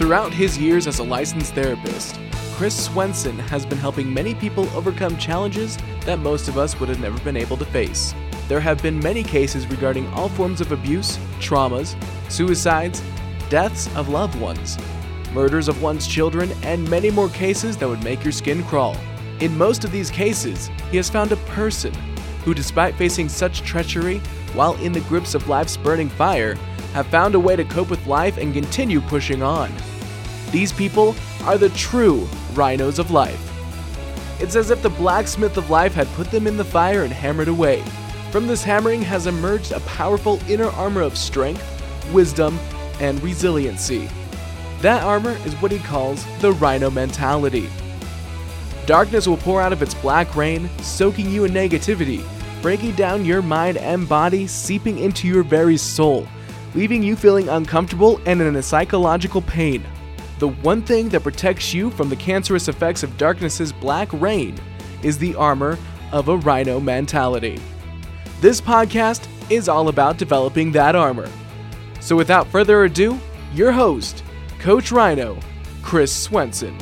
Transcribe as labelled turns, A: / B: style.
A: Throughout his years as a licensed therapist, Chris Swenson has been helping many people overcome challenges that most of us would have never been able to face. There have been many cases regarding all forms of abuse, traumas, suicides, deaths of loved ones, murders of one's children, and many more cases that would make your skin crawl. In most of these cases, he has found a person who, despite facing such treachery while in the grips of life's burning fire, have found a way to cope with life and continue pushing on. These people are the true rhinos of life. It's as if the blacksmith of life had put them in the fire and hammered away. From this hammering has emerged a powerful inner armor of strength, wisdom, and resiliency. That armor is what he calls the rhino mentality. Darkness will pour out of its black rain, soaking you in negativity, breaking down your mind and body, seeping into your very soul, leaving you feeling uncomfortable and in a psychological pain. The one thing that protects you from the cancerous effects of darkness's black rain is the armor of a rhino mentality. This podcast is all about developing that armor. So without further ado, your host, Coach Rhino, Chris Swenson.